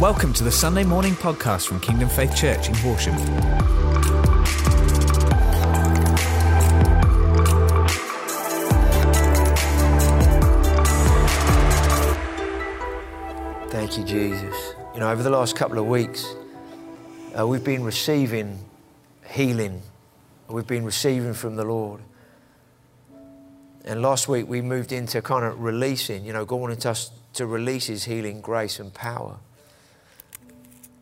Welcome to the Sunday morning podcast from Kingdom Faith Church in Horsham. Thank you, Jesus. You know, over the last couple of weeks, uh, we've been receiving healing. We've been receiving from the Lord. And last week we moved into kind of releasing, you know, God wanted us to release His healing grace and power.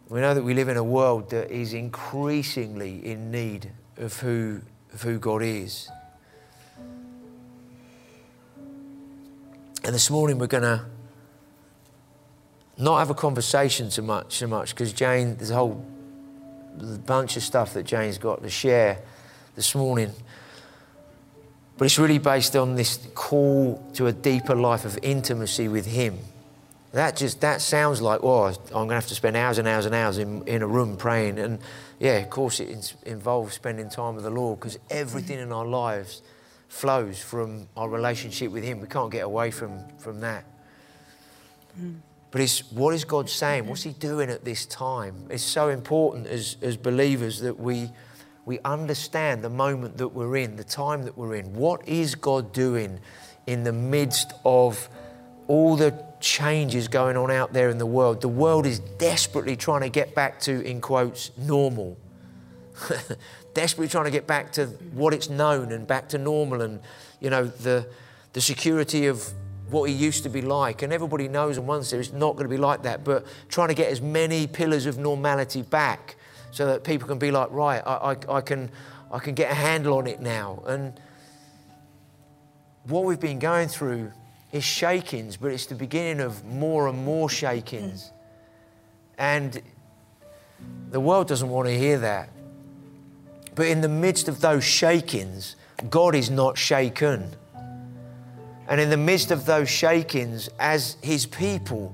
We know that we live in a world that is increasingly in need of who, of who God is. And this morning we're going to not have a conversation so much, so much, because Jane, there's a whole bunch of stuff that Jane's got to share this morning. But it's really based on this call to a deeper life of intimacy with Him. That just that sounds like, oh, I'm going to have to spend hours and hours and hours in, in a room praying. And yeah, of course, it involves spending time with the Lord because everything in our lives flows from our relationship with Him. We can't get away from, from that. Mm. But it's what is God saying? What's He doing at this time? It's so important as, as believers that we, we understand the moment that we're in, the time that we're in. What is God doing in the midst of all the changes going on out there in the world? The world is desperately trying to get back to, in quotes, normal. desperately trying to get back to what it's known and back to normal and, you know, the, the security of what he used to be like. And everybody knows and wants it's not going to be like that. But trying to get as many pillars of normality back so that people can be like, right, I, I, I, can, I can get a handle on it now. And what we've been going through is shakings, but it's the beginning of more and more shakings. And the world doesn't want to hear that. But in the midst of those shakings, God is not shaken. And in the midst of those shakings, as His people,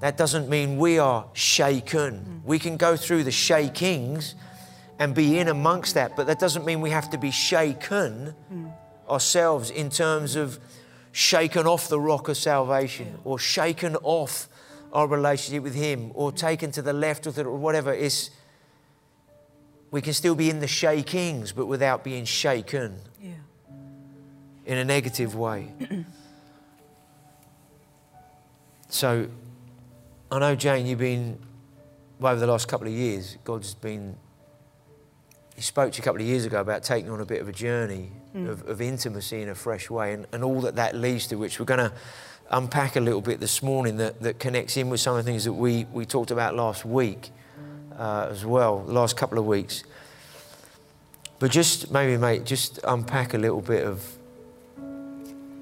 that doesn't mean we are shaken. We can go through the shakings and be in amongst that, but that doesn't mean we have to be shaken mm. ourselves in terms of shaken off the rock of salvation or shaken off our relationship with Him or taken to the left or whatever. It's, we can still be in the shakings, but without being shaken in a negative way. so I know, Jane, you've been, well, over the last couple of years, God's been, He spoke to you a couple of years ago about taking on a bit of a journey mm. of, of, intimacy in a fresh way and, and all that that leads to, which we're going to unpack a little bit this morning that, that connects in with some of the things that we, we talked about last week uh, as well, the last couple of weeks. But just maybe, mate, just unpack a little bit of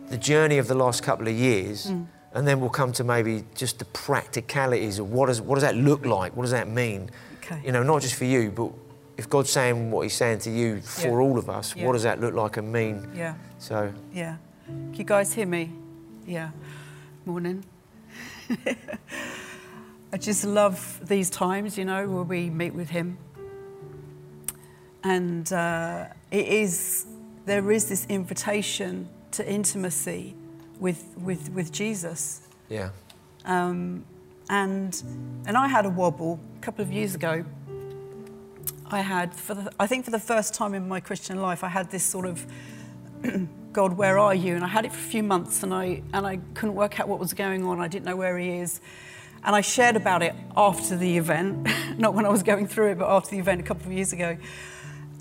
the journey of the last couple of years, mm. and then we'll come to maybe just the practicalities of what does what does that look like? What does that mean? Okay. You know, not just for you, but if God's saying what He's saying to you for yeah. all of us, yeah. what does that look like and mean? Yeah. So. Yeah. Can you guys hear me? Yeah. Morning. I just love these times, you know, where we meet with Him. And uh, it is, there is this invitation to intimacy with, with, with Jesus. Yeah. Um, and, and I had a wobble a couple of years ago. I had, for the, I think for the first time in my Christian life, I had this sort of, God, where are you? And I had it for a few months and I, and I couldn't work out what was going on. I didn't know where he is. And I shared about it after the event, not when I was going through it, but after the event a couple of years ago.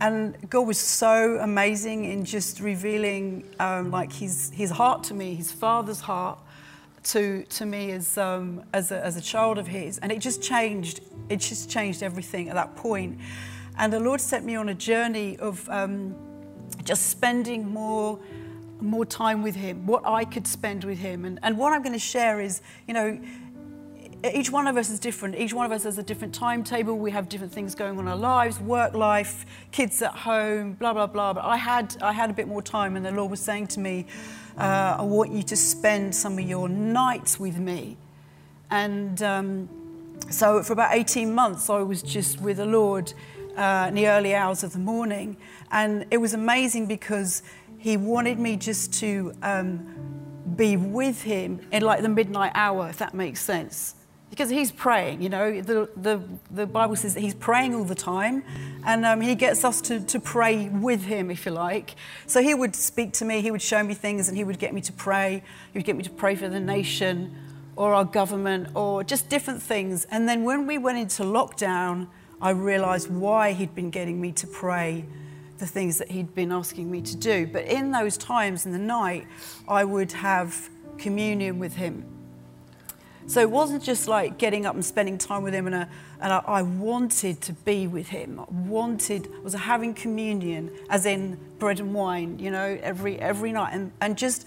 And God was so amazing in just revealing um, like his, his heart to me, his father's heart to, to me as, um, as, a, as a child of his. And it just changed, it just changed everything at that point. And the Lord set me on a journey of um, just spending more more time with him, what I could spend with him. And, and what I'm going to share is, you know, each one of us is different. Each one of us has a different timetable. We have different things going on in our lives, work life, kids at home, blah, blah, blah. But I had, I had a bit more time, and the Lord was saying to me, uh, I want you to spend some of your nights with me. And um, so for about 18 months, I was just with the Lord uh, in the early hours of the morning. And it was amazing because He wanted me just to um, be with Him in like the midnight hour, if that makes sense because he's praying. You know, the, the, the Bible says that he's praying all the time, and um, he gets us to, to pray with him, if you like. So he would speak to me, he would show me things, and he would get me to pray. He would get me to pray for the nation or our government or just different things. And then when we went into lockdown, I realized why he'd been getting me to pray the things that he'd been asking me to do. But in those times in the night, I would have communion with him. So it wasn't just like getting up and spending time with him, and, a, and I, wanted to be with him. I wanted, was having communion, as in bread and wine, you know, every, every night, and, and just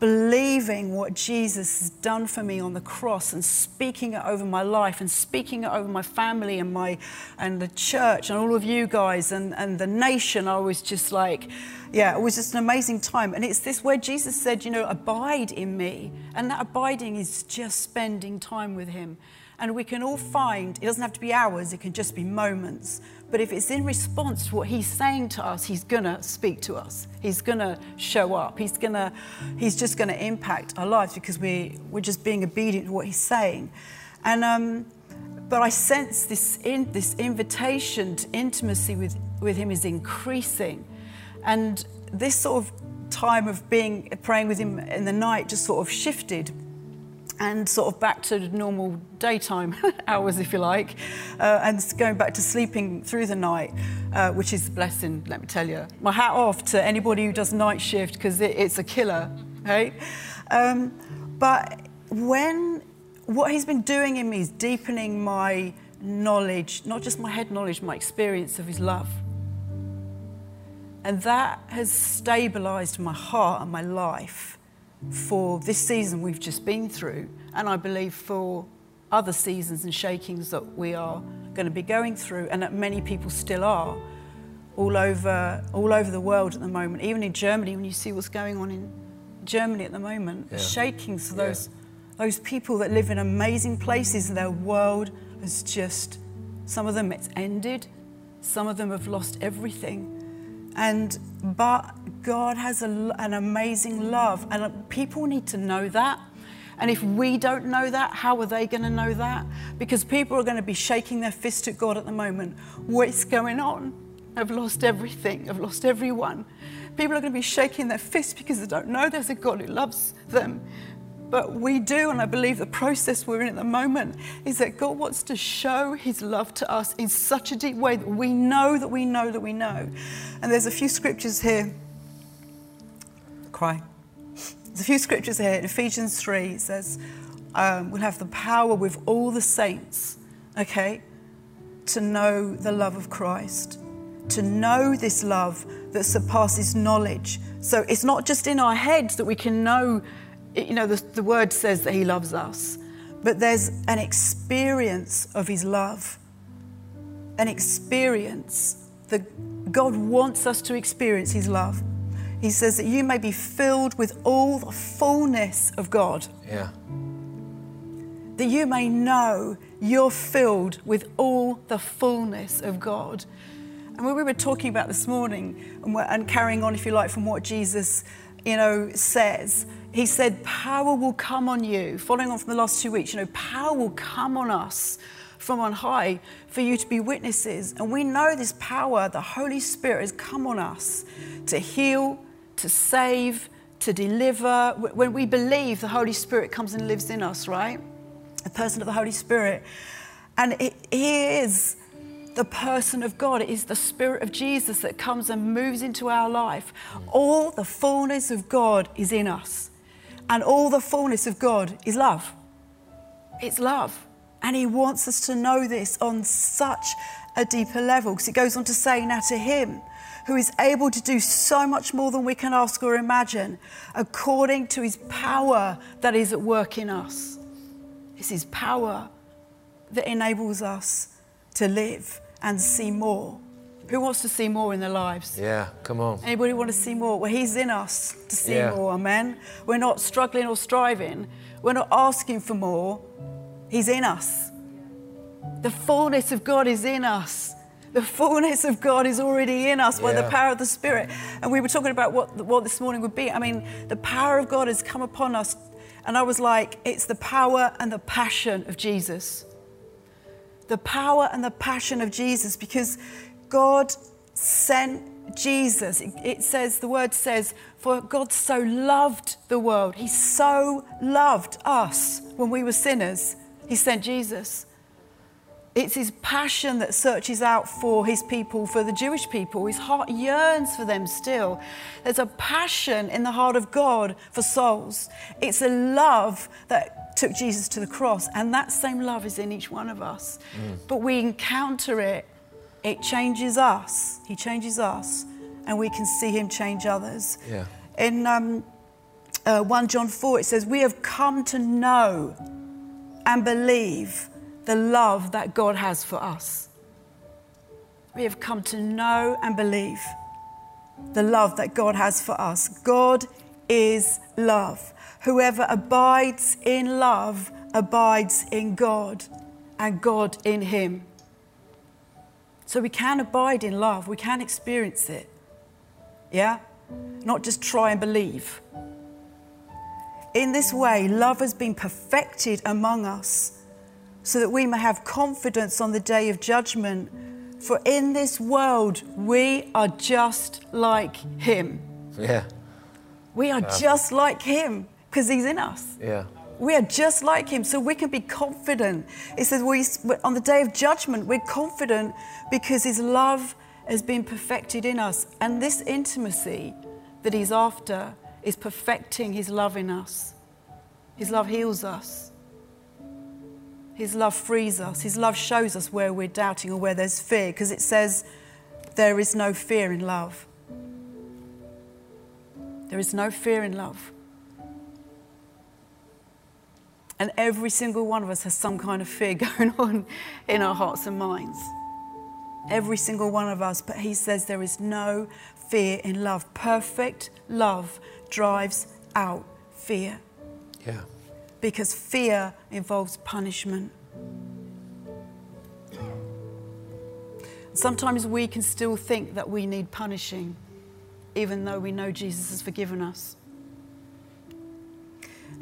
believing what Jesus has done for me on the cross and speaking it over my life and speaking it over my family and my and the church and all of you guys and, and the nation. I was just like, yeah, it was just an amazing time. And it's this where Jesus said, you know, abide in me. And that abiding is just spending time with him. And we can all find, it doesn't have to be hours, it can just be moments. But if it's in response to what he's saying to us, he's going to speak to us. He's going to show up. He's, gonna, he's just going to impact our lives because we, we're just being obedient to what he's saying. And, um, but I sense this, in, this invitation to intimacy with, with him is increasing. And this sort of time of being praying with him in the night just sort of shifted and sort of back to normal daytime hours, if you like, uh, and going back to sleeping through the night, uh, which is a blessing, let me tell you. My hat off to anybody who does night shift because it, it's a killer, right? Um, but when what he's been doing in me is deepening my knowledge, not just my head knowledge, my experience of his love. And that has stabilized my heart and my life for this season we've just been through, and I believe for other seasons and shakings that we are going to be going through, and that many people still are all over, all over the world at the moment. Even in Germany, when you see what's going on in Germany at the moment, yeah. shakings for those, yeah. those people that live in amazing places, and their world has just, some of them it's ended, some of them have lost everything. And but God has a, an amazing love, and uh, people need to know that. And if we don't know that, how are they going to know that? Because people are going to be shaking their fist at God at the moment. What's going on? I've lost everything. I've lost everyone. People are going to be shaking their fist because they don't know there's a God who loves them. But we do, and I believe the process we're in at the moment is that God wants to show His love to us in such a deep way that we know that we know that we know. And there's a few scriptures here. Cry. There's a few scriptures here in Ephesians 3. It says, um, We'll have the power with all the saints, okay, to know the love of Christ, to know this love that surpasses knowledge. So it's not just in our heads that we can know you know, the, the word says that he loves us, but there's an experience of his love, an experience that God wants us to experience his love. He says that you may be filled with all the fullness of God. Yeah. That you may know you're filled with all the fullness of God. And when we were talking about this morning and, and carrying on, if you like, from what Jesus, you know, says, he said, Power will come on you. Following on from the last two weeks, you know, power will come on us from on high for you to be witnesses. And we know this power, the Holy Spirit, has come on us to heal, to save, to deliver. When we believe, the Holy Spirit comes and lives in us, right? The person of the Holy Spirit. And it, He is the person of God. It is the Spirit of Jesus that comes and moves into our life. All the fullness of God is in us. And all the fullness of God is love. It's love. And He wants us to know this on such a deeper level. Because it goes on to say, Now to Him who is able to do so much more than we can ask or imagine, according to His power that is at work in us. It's His power that enables us to live and see more who wants to see more in their lives? Yeah, come on. Anybody want to see more? Well, He's in us to see yeah. more, amen? We're not struggling or striving. We're not asking for more. He's in us. The fullness of God is in us. The fullness of God is already in us by yeah. the power of the Spirit. And we were talking about what, what this morning would be. I mean, the power of God has come upon us. And And I was like, it's the power and the passion of Jesus. The power and the passion of Jesus because God sent Jesus. It, says, the word says, for God so loved the world. He so loved us when we were sinners. He sent Jesus. It's his passion that searches out for his people, for the Jewish people. His heart yearns for them still. There's a passion in the heart of God for souls. It's a love that took Jesus to the cross, and that same love is in each one of us. Mm. But we encounter it, it changes us. He changes us, and we can see him change others. Yeah. In um, uh, 1 John 4, it says, We have come to know and believe the love that God has for us. We have come to know and believe the love that God has for us. God is love. Whoever abides in love abides in God and God in him. So we can abide in love, we can experience it. Yeah? Not just try and believe. In this way, love has been perfected among us so that we may have confidence on the day of judgment. For in this world, we are just like Him. Yeah. We are just like Him because He's in us. Yeah. We are just like Him, so we can be confident. It says, we, on the day of judgment, we're confident because His love has been perfected in us. And this intimacy that He's after is perfecting His love in us. His love heals us. His love frees us. His love shows us where we're doubting or where there's fear, because it says there is no fear in love. There is no fear in love. And every single one of us has some kind of fear going on in our hearts and minds. Every single one of us. But he says there is no fear in love. Perfect love drives out fear. Yeah because fear involves punishment. Sometimes we can still think that we need punishing, even though we know Jesus has forgiven us.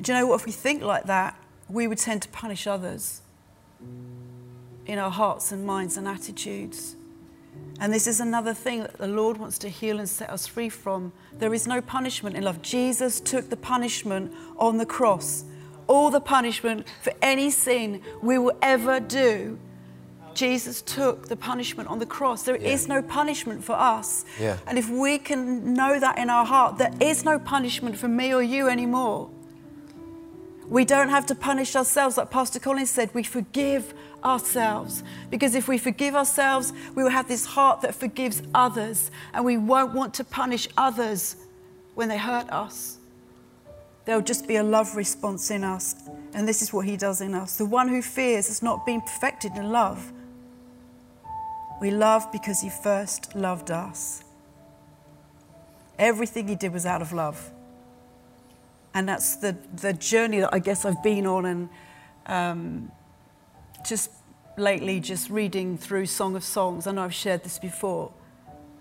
Do you know what? If we think like that, we would tend to punish others in our hearts and minds and attitudes. And this is another thing that the Lord wants to heal and set us free from. There is no punishment in love. Jesus took the punishment on the cross all the punishment for any sin we will ever do. Jesus took the punishment on the cross. There yeah. is no punishment for us. Yeah. And if we can know that in our heart, there is no punishment for me or you anymore. We don't have to punish ourselves. Like Pastor Collins said, we forgive ourselves. Because if we forgive ourselves, we will have this heart that forgives others. And we won't want to punish others when they hurt us. There'll just be a love response in us. And this is what he does in us. The one who fears has not been perfected in love. We love because he first loved us. Everything he did was out of love. And that's the, the journey that I guess I've been on, and um, just lately, just reading through Song of Songs. I know I've shared this before.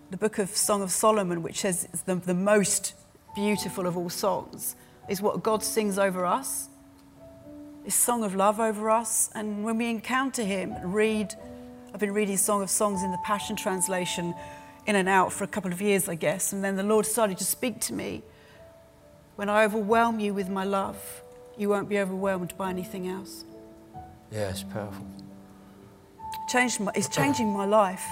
The book of Song of Solomon, which says it's the, the most beautiful of all songs is what God sings over us, His song of love over us. And when we encounter Him read, I've been reading Song of Songs in the Passion Translation in and out for a couple of years, I guess. And then the Lord started to speak to me. When I overwhelm you with my love, you won't be overwhelmed by anything else. Yeah, it's powerful. Changed my, it's changing my life.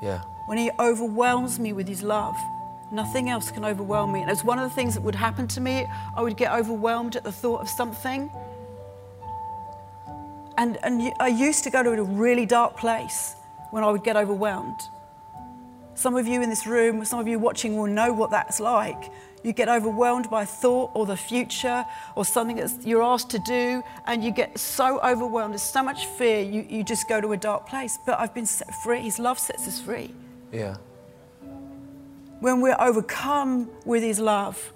Yeah. When He overwhelms me with His love, Nothing else can overwhelm me. And it's one of the things that would happen to me. I would get overwhelmed at the thought of something. And, and I used to go to a really dark place when I would get overwhelmed. Some of you in this room, some of you watching will know what that's like. You get overwhelmed by thought or the future or something that you're asked to do, and you get so overwhelmed. There's so much fear, you, you just go to a dark place. But I've been set free. His love sets us free. Yeah when we're overcome with His love,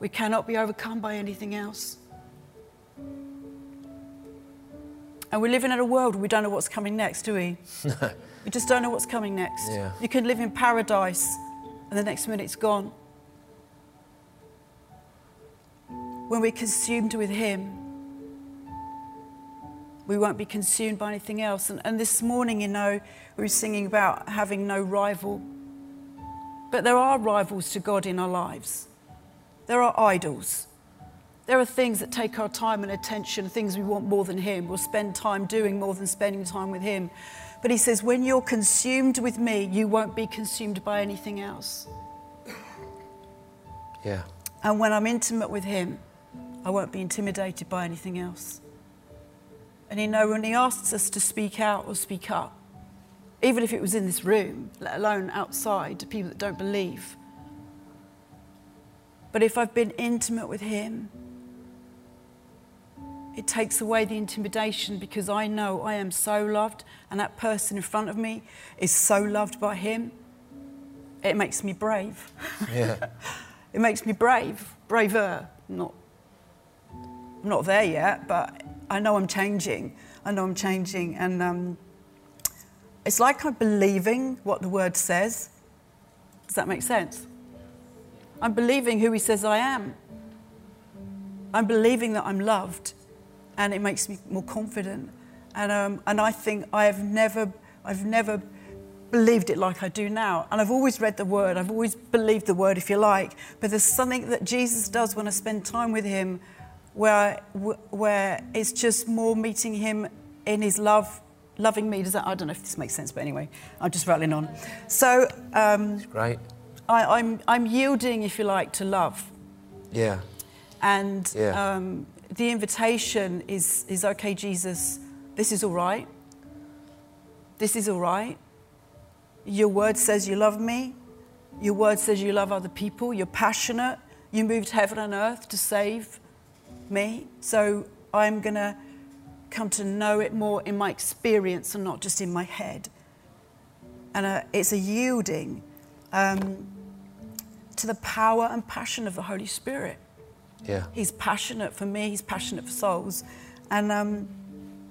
we cannot be overcome by anything else. And we're living in a world where we don't know what's coming next, do we? we just don't know what's coming next. Yeah. You can live in paradise and the next minute it's gone. When we're consumed with Him, we won't be consumed by anything else. And, and this morning, you know, we were singing about having no rival. But there are rivals to God in our lives. There are idols. There are things that take our time and attention, things we want more than Him. We'll spend time doing more than spending time with Him. But He says, when you're consumed with me, you won't be consumed by anything else. Yeah. And when I'm intimate with Him, I won't be intimidated by anything else. And you know, when He asks us to speak out or speak up, even if it was in this room, let alone outside to people that don't believe. But if I've been intimate with Him, it takes away the intimidation because I know I am so loved and that person in front of me is so loved by Him. It makes me brave. Yeah. it makes me brave, braver. Not, I'm not there yet, but I know I'm changing. I know I'm changing. And um, it's like I'm believing what the word says. Does that make sense? I'm believing who he says I am. I'm believing that I'm loved, and it makes me more confident. And, um, and I think I have never, I've never believed it like I do now. And I've always read the word, I've always believed the word, if you like. But there's something that Jesus does when I spend time with him where, where it's just more meeting him in his love, loving me. Does that, I don't know if this makes sense, but anyway, I'm just rattling on. So um, Great. I, I'm, I'm yielding, if you like, to love. Yeah. And Yeah. um, the invitation is, is okay, Jesus, this is all right. This is all right. Your word says you love me. Your word says you love other people. You're passionate. You moved heaven and earth to save me. So I'm going to come to know it more in my experience and not just in my head. And uh, it's a yielding um, to the power and passion of the Holy Spirit. Yeah. He's passionate for me, he's passionate for souls. And um,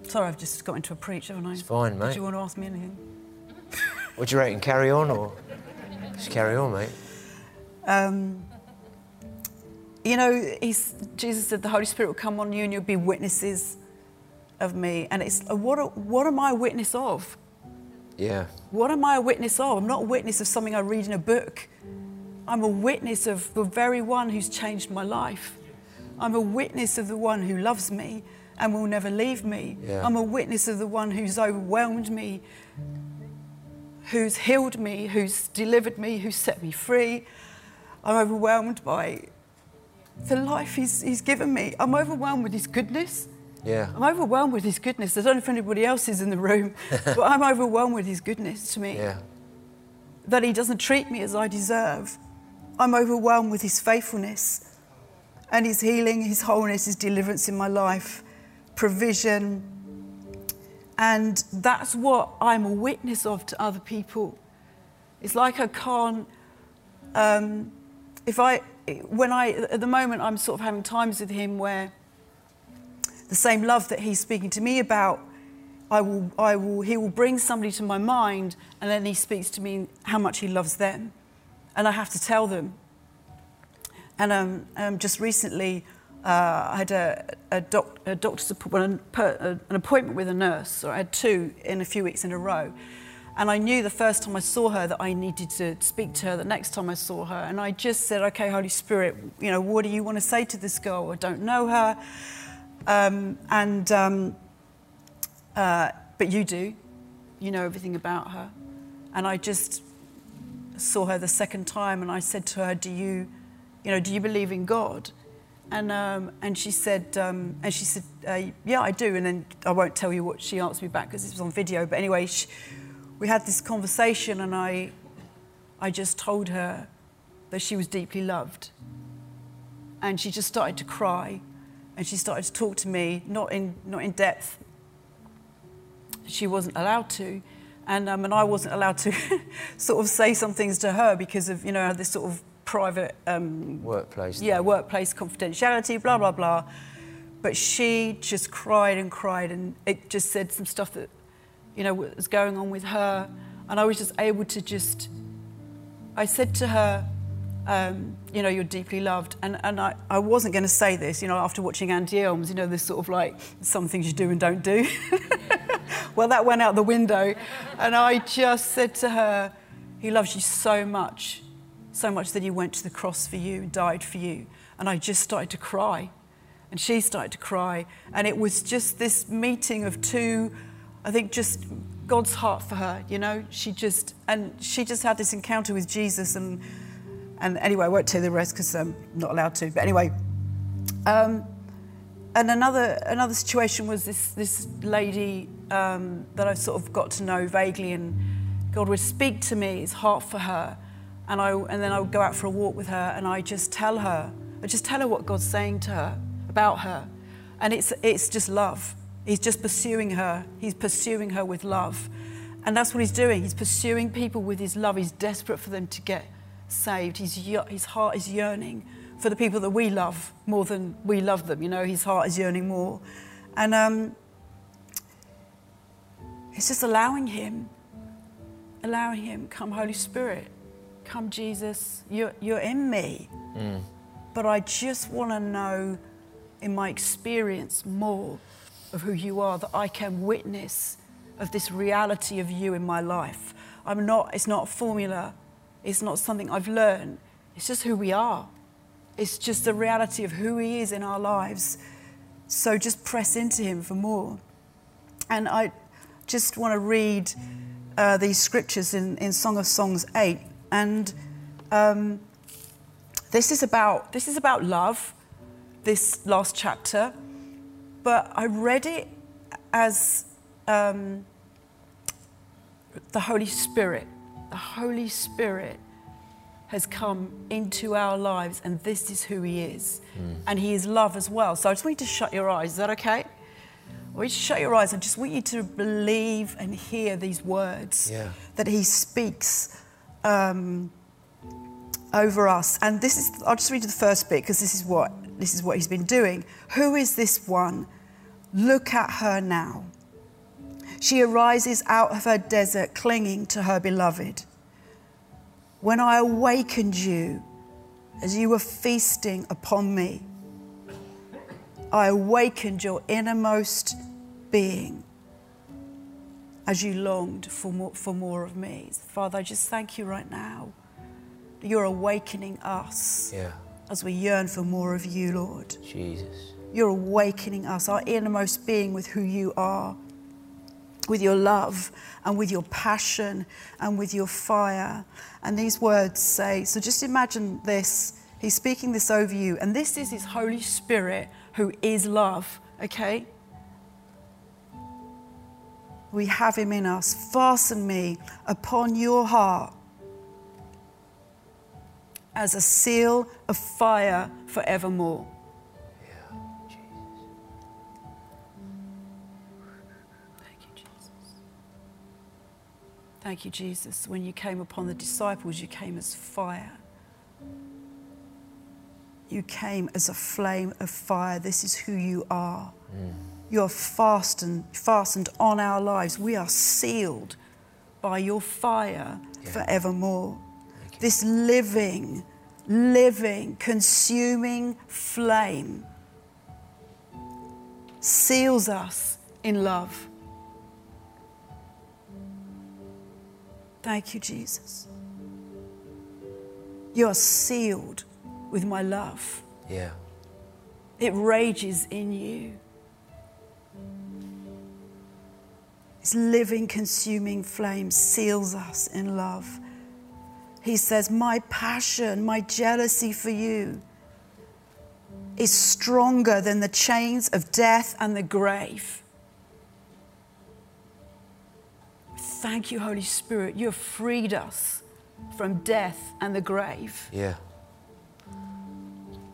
sorry, I've just got into a preach, haven't I? It's fine, mate. Do you want to ask me anything? Would you you reckon? Carry on or just carry on, mate? Um, you know, he's, Jesus said the Holy Spirit will come on you and you'll be witnesses of me. And it's uh, what, what am I a witness of? Yeah. What am I a witness of? I'm not a witness of something I read in a book. I'm a witness of the very one who's changed my life. I'm a witness of the one who loves me and will never leave me. Yeah. I'm a witness of the one who's overwhelmed me, who's healed me, who's delivered me, who's set me free. I'm overwhelmed by the life he's, he's given me. I'm overwhelmed with his goodness. Yeah. I'm overwhelmed with his goodness. I don't know if anybody else is in the room, but I'm overwhelmed with his goodness to me. Yeah. That he doesn't treat me as I deserve. I'm overwhelmed with his faithfulness and his healing, his wholeness, his deliverance in my life, provision. And that's what I'm a witness of to other people. It's like I can't, um, if I, when I, at the moment, I'm sort of having times with him where the same love that he's speaking to me about, I will, I will, he will bring somebody to my mind and then he speaks to me how much he loves them. And I have to tell them. And um, um, just recently, uh, I had a, a, doc, a doctor's an appointment with a nurse, or I had two in a few weeks in a row. And I knew the first time I saw her that I needed to speak to her the next time I saw her. And I just said, okay, Holy Spirit, you know, what do you want to say to this girl? I don't know her. Um, and, um, uh, but you do. You know everything about her. And I just saw her the second time and I said to her, do you, you know, do you believe in God? And, um, and she said, um, and she said, uh, yeah, I do. And then I won't tell you what she answered me back because it was on video. But anyway, she, we had this conversation and I, I just told her that she was deeply loved. And she just started to cry and she started to talk to me, not in, not in depth. She wasn't allowed to. And, um, and I wasn't allowed to sort of say some things to her because of, you know, this sort of private um, Workplace. yeah, thing. workplace confidentiality, blah, blah, blah. But she just cried and cried, and it just said some stuff that, you know, what was going on with her. And I was just able to just, I said to her, um, you know, you're deeply loved. And, and I, I wasn't going to say this, you know, after watching Andy Elmes, you know, this sort of like some things you do and don't do. well, that went out the window. And I just said to her, He loves you so much, so much that He went to the cross for you died for you. And I just started to cry. And she started to cry. And it was just this meeting of two, I think, just God's heart for her, you know? She just, and she just had this encounter with Jesus. And, and anyway, I won't tell you the rest because I'm not allowed to. But anyway, um, and another, another situation was this, this lady um, that I sort of got to know vaguely, and God would speak to me, his heart for her. And, I, and then I would go out for a walk with her, and I just tell her, I just tell her what God's saying to her about her. And it's, it's just love. He's just pursuing her. He's pursuing her with love. And that's what he's doing. He's pursuing people with his love. He's desperate for them to get saved. He's, his heart is yearning for the people that we love more than we love them. You know, his heart is yearning more. And um, it's just allowing him, allowing him, come, Holy Spirit, come, Jesus, you're, you're in me. Mm. But I just want to know in my experience more of who you are, that I can witness of this reality of you in my life. I'm not, it's not a formula, it's not something I've learned, it's just who we are. It's just the reality of who He is in our lives. So just press into Him for more. And I just want to read uh, these scriptures in, in Song of Songs 8. And um, this, is about, this is about love this last chapter, but I read it as um, the Holy Spirit. The Holy Spirit has come into our lives, and this is who He is. Mm. And He is love as well. So I just want you to shut your eyes. Is that okay? I want you to shut your eyes. I just want you to believe and hear these words yeah. that He speaks. Um, over us. And this is, I'll just read you the first bit because this is what this is what he's been doing. Who is this one? Look at her now. She arises out of her desert, clinging to her beloved. When I awakened you, as you were feasting upon me, I awakened your innermost being as you longed for more, for more of me. Father, I just thank you right now. You're awakening us. Yeah as we yearn for more of you, Lord. Jesus. You're awakening us, our innermost being, with who you are, with your love and with your passion and with your fire. And these words say, so just imagine this. He's speaking this over you, and this is His Holy Spirit who is love, okay? We have Him in us. Fasten me upon your heart as a seal of fire forevermore. Thank you, Jesus. When you came upon the disciples, you came as fire. You came as a flame of fire. This is who you are. Mm. You're fastened, fastened on our lives. We are sealed by your fire yeah. forevermore this living, living, consuming flame seals us in love. Thank you, Jesus. You are sealed with my love. Yeah. It rages in you. This living, consuming flame seals us in love. He says, My passion, my jealousy for you is stronger than the chains of death and the grave. Thank you, Holy Spirit. You have freed us from death and the grave. Yeah.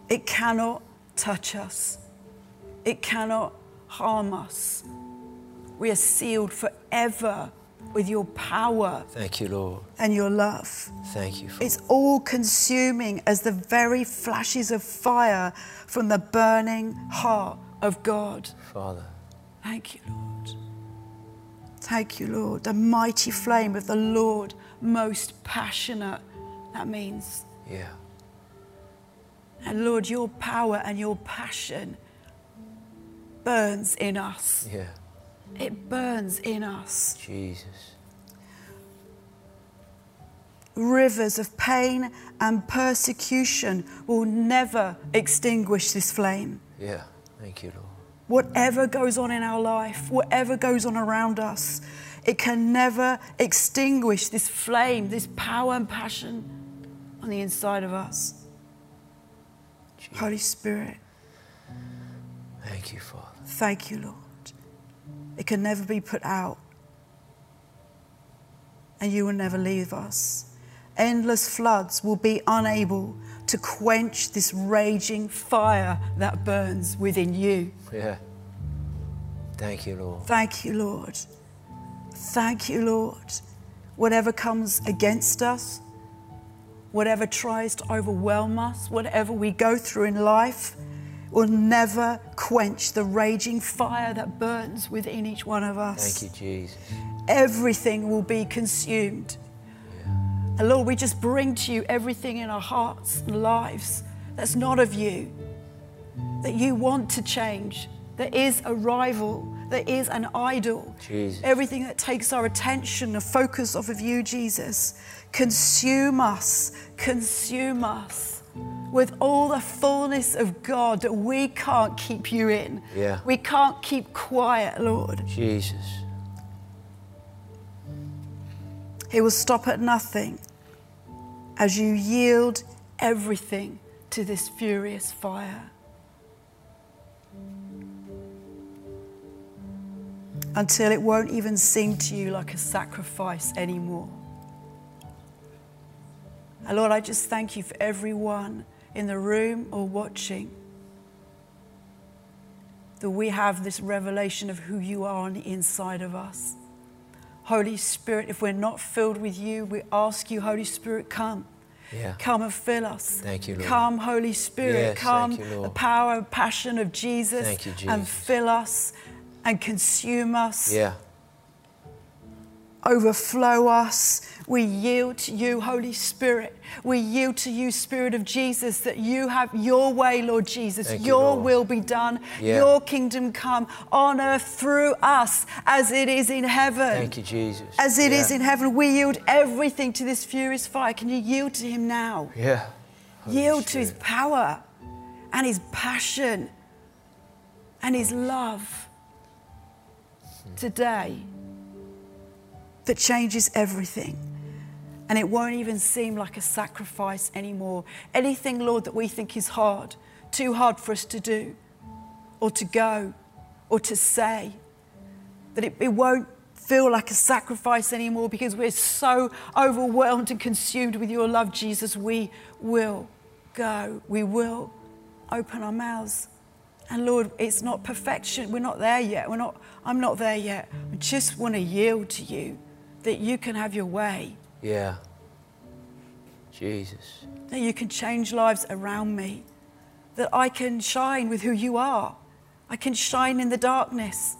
It cannot touch us, it cannot harm us. We are sealed forever with your power. Thank you, Lord. And your love. Thank you. It's all consuming as the very flashes of fire from the burning heart of God. Father. Thank you, Lord. Thank you, Lord. The mighty flame of the Lord, most passionate. That means yeah. And Lord, your power and your passion burns in us. Yeah. It burns in us. Jesus. Rivers of pain and persecution will never extinguish this flame. Yeah. Thank you, Lord. Whatever goes on in our life, whatever goes on around us, it can never extinguish this flame, this power and passion on the inside of us. Holy Spirit, Thank you, Father. thank you, Lord. It can never be put out, and you will never leave us. Endless floods will be unable to quench this raging fire that burns within you. Yeah. Thank you, Lord. Thank you, Lord. Thank you, Lord. Whatever comes against us, whatever tries to overwhelm us, whatever we go through in life, will never quench the raging fire that burns within each one of us. Thank you, Jesus. Everything will be consumed. And Lord, we just bring to you everything in our hearts and lives that's not of you, that you want to change. There is a rival, there is an idol. Jesus. Everything that takes our attention, the focus off of you, Jesus. Consume us, consume us with all the fullness of God that we can't keep you in. Yeah. We can't keep quiet, Lord. Jesus. He will stop at nothing as you yield everything to this furious fire. Until it won't even seem to you like a sacrifice anymore. And Lord, I just thank you for everyone in the room or watching that we have this revelation of who you are on the inside of us. Holy Spirit, if we're not filled with you, we ask you, Holy Spirit, come. Yeah. Come and fill us. Thank you, Lord. Come, Holy Spirit. Yes, come, you, the power and passion of Jesus, Thank you, and fill us and consume us, Yeah. Overflow us. We yield to you, Holy Spirit. We yield to you, Spirit of Jesus, that you have your way, Lord Jesus. Thank you, your Lord. will be done. Yeah. Your kingdom come on earth through us as it is in heaven. Thank you, Jesus. As it is yeah. in heaven, we yield everything to this furious fire. Can you yield to him now? Yeah. Holy yield to his power and his passion and his love today that changes everything. And it won't even seem like a sacrifice anymore. Anything, Lord, that we think is hard, too hard for us to do, or to go, or to say, that it, it won't feel like a sacrifice anymore because we're so overwhelmed and consumed with your love, Jesus. We will go. We will open our mouths. And Lord, it's not perfection. We're not there yet. We're not, I'm not there yet. I just want to yield to you that you can have your way, Yeah. Jesus. that you can change lives around me, that I can shine with who you are. I can shine in the darkness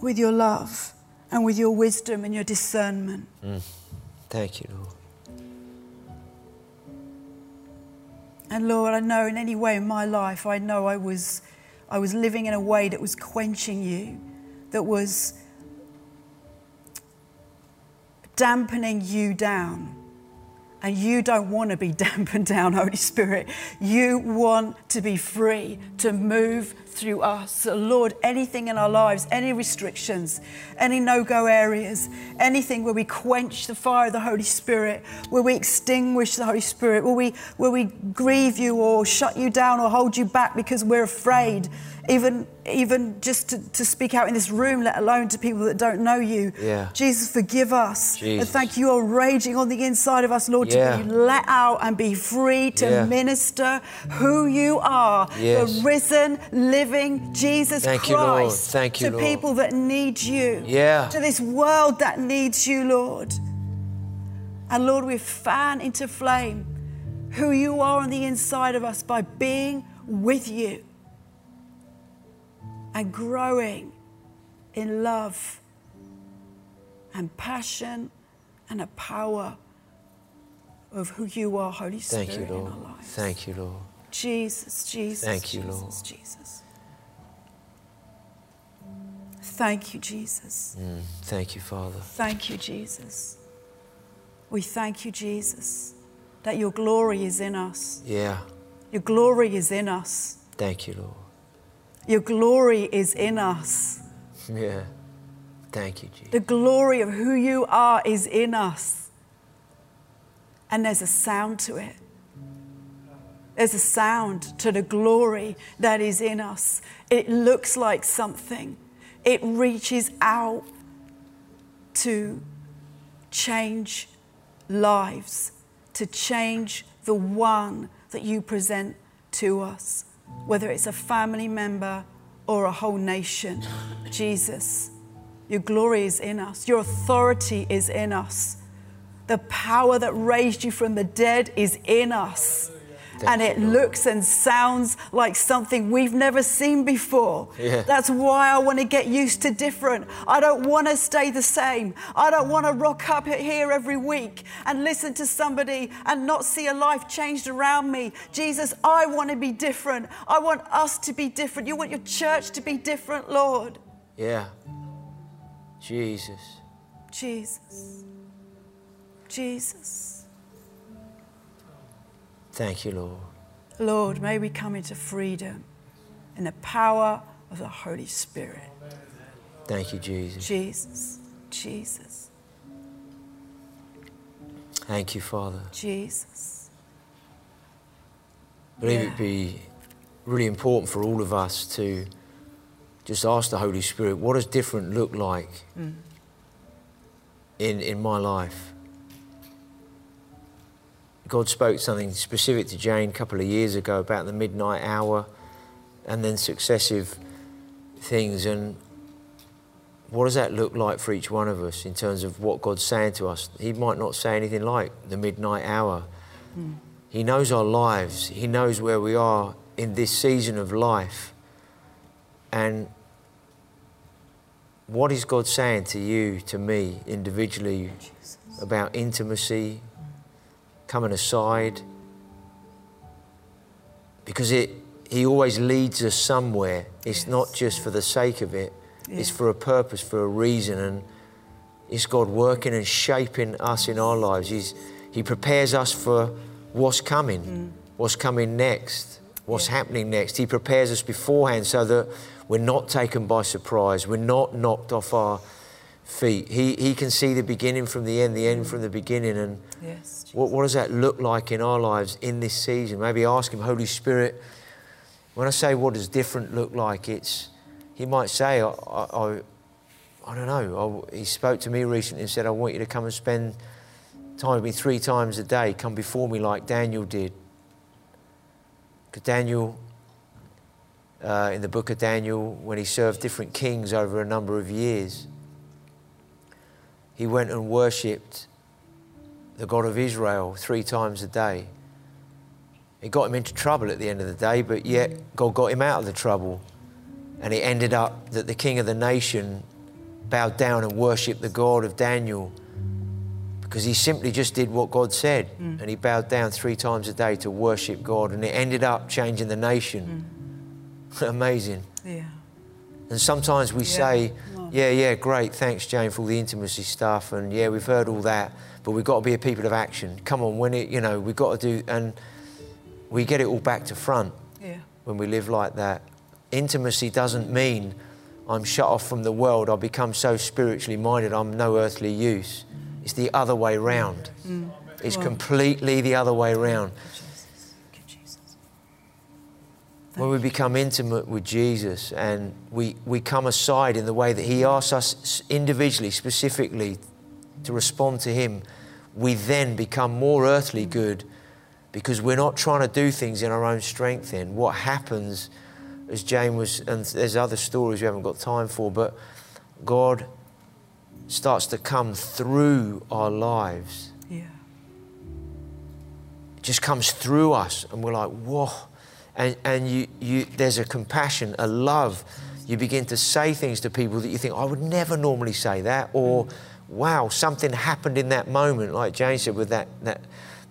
with your love and with your wisdom and your discernment. Mm. Thank you, Lord. And Lord, I know in any way in my life, I know I was, I was living in a way that was quenching you, that was dampening you down. And you don't want to be dampened down, Holy Spirit. You want to be free to move through us. So, Lord, anything in our lives, any restrictions, any no go areas, anything where we quench the fire of the Holy Spirit, where we extinguish the Holy Spirit, where we, where we grieve you or shut you down or hold you back because we're afraid, even, even just to, to speak out in this room, let alone to people that don't know you. Yeah. Jesus, forgive us. And Jesus. thank you, are raging on the inside of us, Lord, Yeah. to be let out and be free to Yeah. minister who you are, Yes. the risen, living Jesus Thank Christ. you. Thank you, to Lord. people that need you. Yeah. To this world that needs you, Lord. And Lord, we fan into flame who you are on the inside of us by being with you and growing in love and passion and a power of who you are, Holy Spirit, Thank you, in Lord. our lives. Thank you, Lord. Jesus, Jesus. Thank you, Jesus, Lord. Jesus. Thank you, Jesus. Mm, thank you, Father. Thank you, Jesus. We thank you, Jesus, that your glory is in us. Yeah. Your glory is in us. Thank you, Lord. Your glory is in us. Yeah. Thank you, Jesus. The glory of who you are is in us. And there's a sound to it. There's a sound to the glory that is in us. It looks like something, it reaches out to change lives, to change the one that you present to us, whether it's a family member or a whole nation. Jesus, your glory is in us, your authority is in us. The power that raised you from the dead is in us. Thank and it looks and sounds like something we've never seen before. Yeah. That's why I want to get used to different. I don't want to stay the same. I don't want to rock up here every week and listen to somebody and not see a life changed around me. Jesus, I want to be different. I want us to be different. You want your church to be different, Lord. Yeah. Jesus. Jesus. Jesus. Thank you, Lord. Lord, may we come into freedom in the power of the Holy Spirit. Thank you, Jesus. Jesus, Jesus, Thank you, Father. Jesus. I believe Yeah. it'd be really important for all of us to just ask the Holy Spirit, what does different look like mm. in, in my life? God spoke something specific to Jane a couple of years ago about the midnight hour and then successive things. And what does that look like for each one of us in terms of what God's saying to us? He might not say anything like the midnight hour. Hmm. He knows our lives. He knows where we are in this season of life. And what is God saying to you, to me, individually, about intimacy, coming aside? Because it, He always leads us somewhere. It's not just for the sake of it, it's for a purpose, for a reason. And it's God working and shaping us in our lives. He's, he prepares us for what's coming, mm. what's coming next, what's happening next. He prepares us beforehand so that we're not taken by surprise, we're not knocked off our feet. He, he can see the beginning from the end, the end from the beginning. And Yes. what, what does that look like in our lives in this season? Maybe ask Him, Holy Spirit, when I say what does different look like, it's, He might say, I, I, I, don't know. I, he spoke to me recently and said, I want you to come and spend time with me three times a day. Come before me like Daniel did. Because Daniel, uh, in the book of Daniel, when he served different kings over a number of years, he went and worshipped the God of Israel three times a day. It got him into trouble at the end of the day, but yet God got him out of the trouble. And it ended up that the king of the nation bowed down and worshipped the God of Daniel because he simply just did what God said. Mm. And he bowed down three times a day to worship God. And it ended up changing the nation. Mm. Amazing. Yeah. And sometimes we Yeah. say. Yeah, yeah, great, thanks, Jane, for all the intimacy stuff. And yeah, we've heard all that, but we've got to be a people of action. Come on, when it, you know, we've got to do, and we get it all back to front Yeah. when we live like that. Intimacy doesn't mean I'm shut off from the world, I become so spiritually minded, I'm no earthly use. It's the other way round. Mm. It's completely the other way round. Jesus. Thank you, Jesus. When we become intimate with Jesus and we, we come aside in the way that He asks us individually, specifically, to respond to Him, we then become more earthly mm. good because we're not trying to do things in our own strength then. What happens, as Jane was, and there's other stories we haven't got time for, but God starts to come through our lives Yeah. it just comes through us and we're like whoa and, and you, you, there's a compassion a love you begin to say things to people that you think i would never normally say that or wow something happened in that moment like jane said with that, that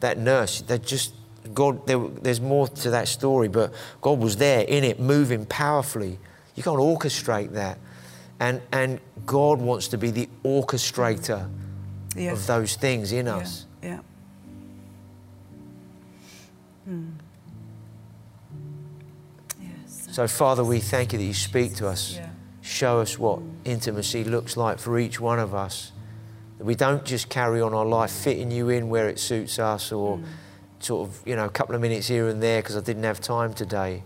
that nurse. They just God. There, there's more to that story, but God was there in it, moving powerfully. You can't orchestrate that, and and God wants to be the orchestrator Yeah. of those things in Yeah. us. Yeah. Hmm. So, Father, we thank you that you speak to us. Yeah. Show us what intimacy looks like for each one of us. That we don't just carry on our life fitting you in where it suits us or mm. sort of, you know, a couple of minutes here and there because I didn't have time today.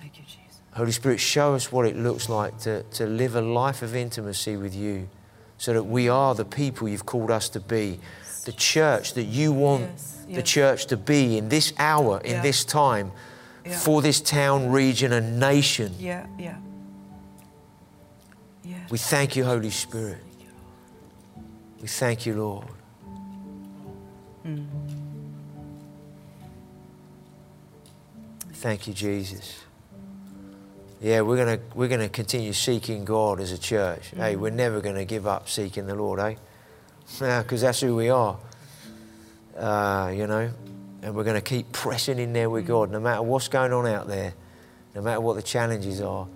Thank you, Jesus. Holy Spirit, show us what it looks like to, to live a life of intimacy with you so that we are the people you've called us to be. The church that you want Yes, the church to be in this hour, in Yeah. this time, Yeah. for this town, region, and nation. Yeah, yeah. Yeah. We thank you, Holy Spirit. We thank you, Lord. Thank you, Jesus. Yeah, we're gonna we're gonna continue seeking God as a church. Hey, we're never gonna give up seeking the Lord, eh? Because that's who we are. Uh, you know, and we're gonna keep pressing in there with mm. God, no matter what's going on out there, no matter what the challenges are,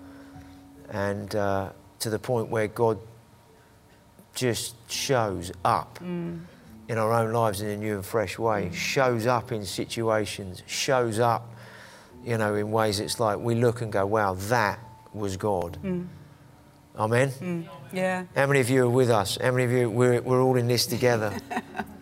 and uh, to the point where God just shows up mm. in our own lives in a new and fresh way, mm. shows up in situations, shows up, you know, in ways it's like we look and go, wow, that was God. Amen. Yeah. How many of you are with us? How many of you, we're, we're all in this together?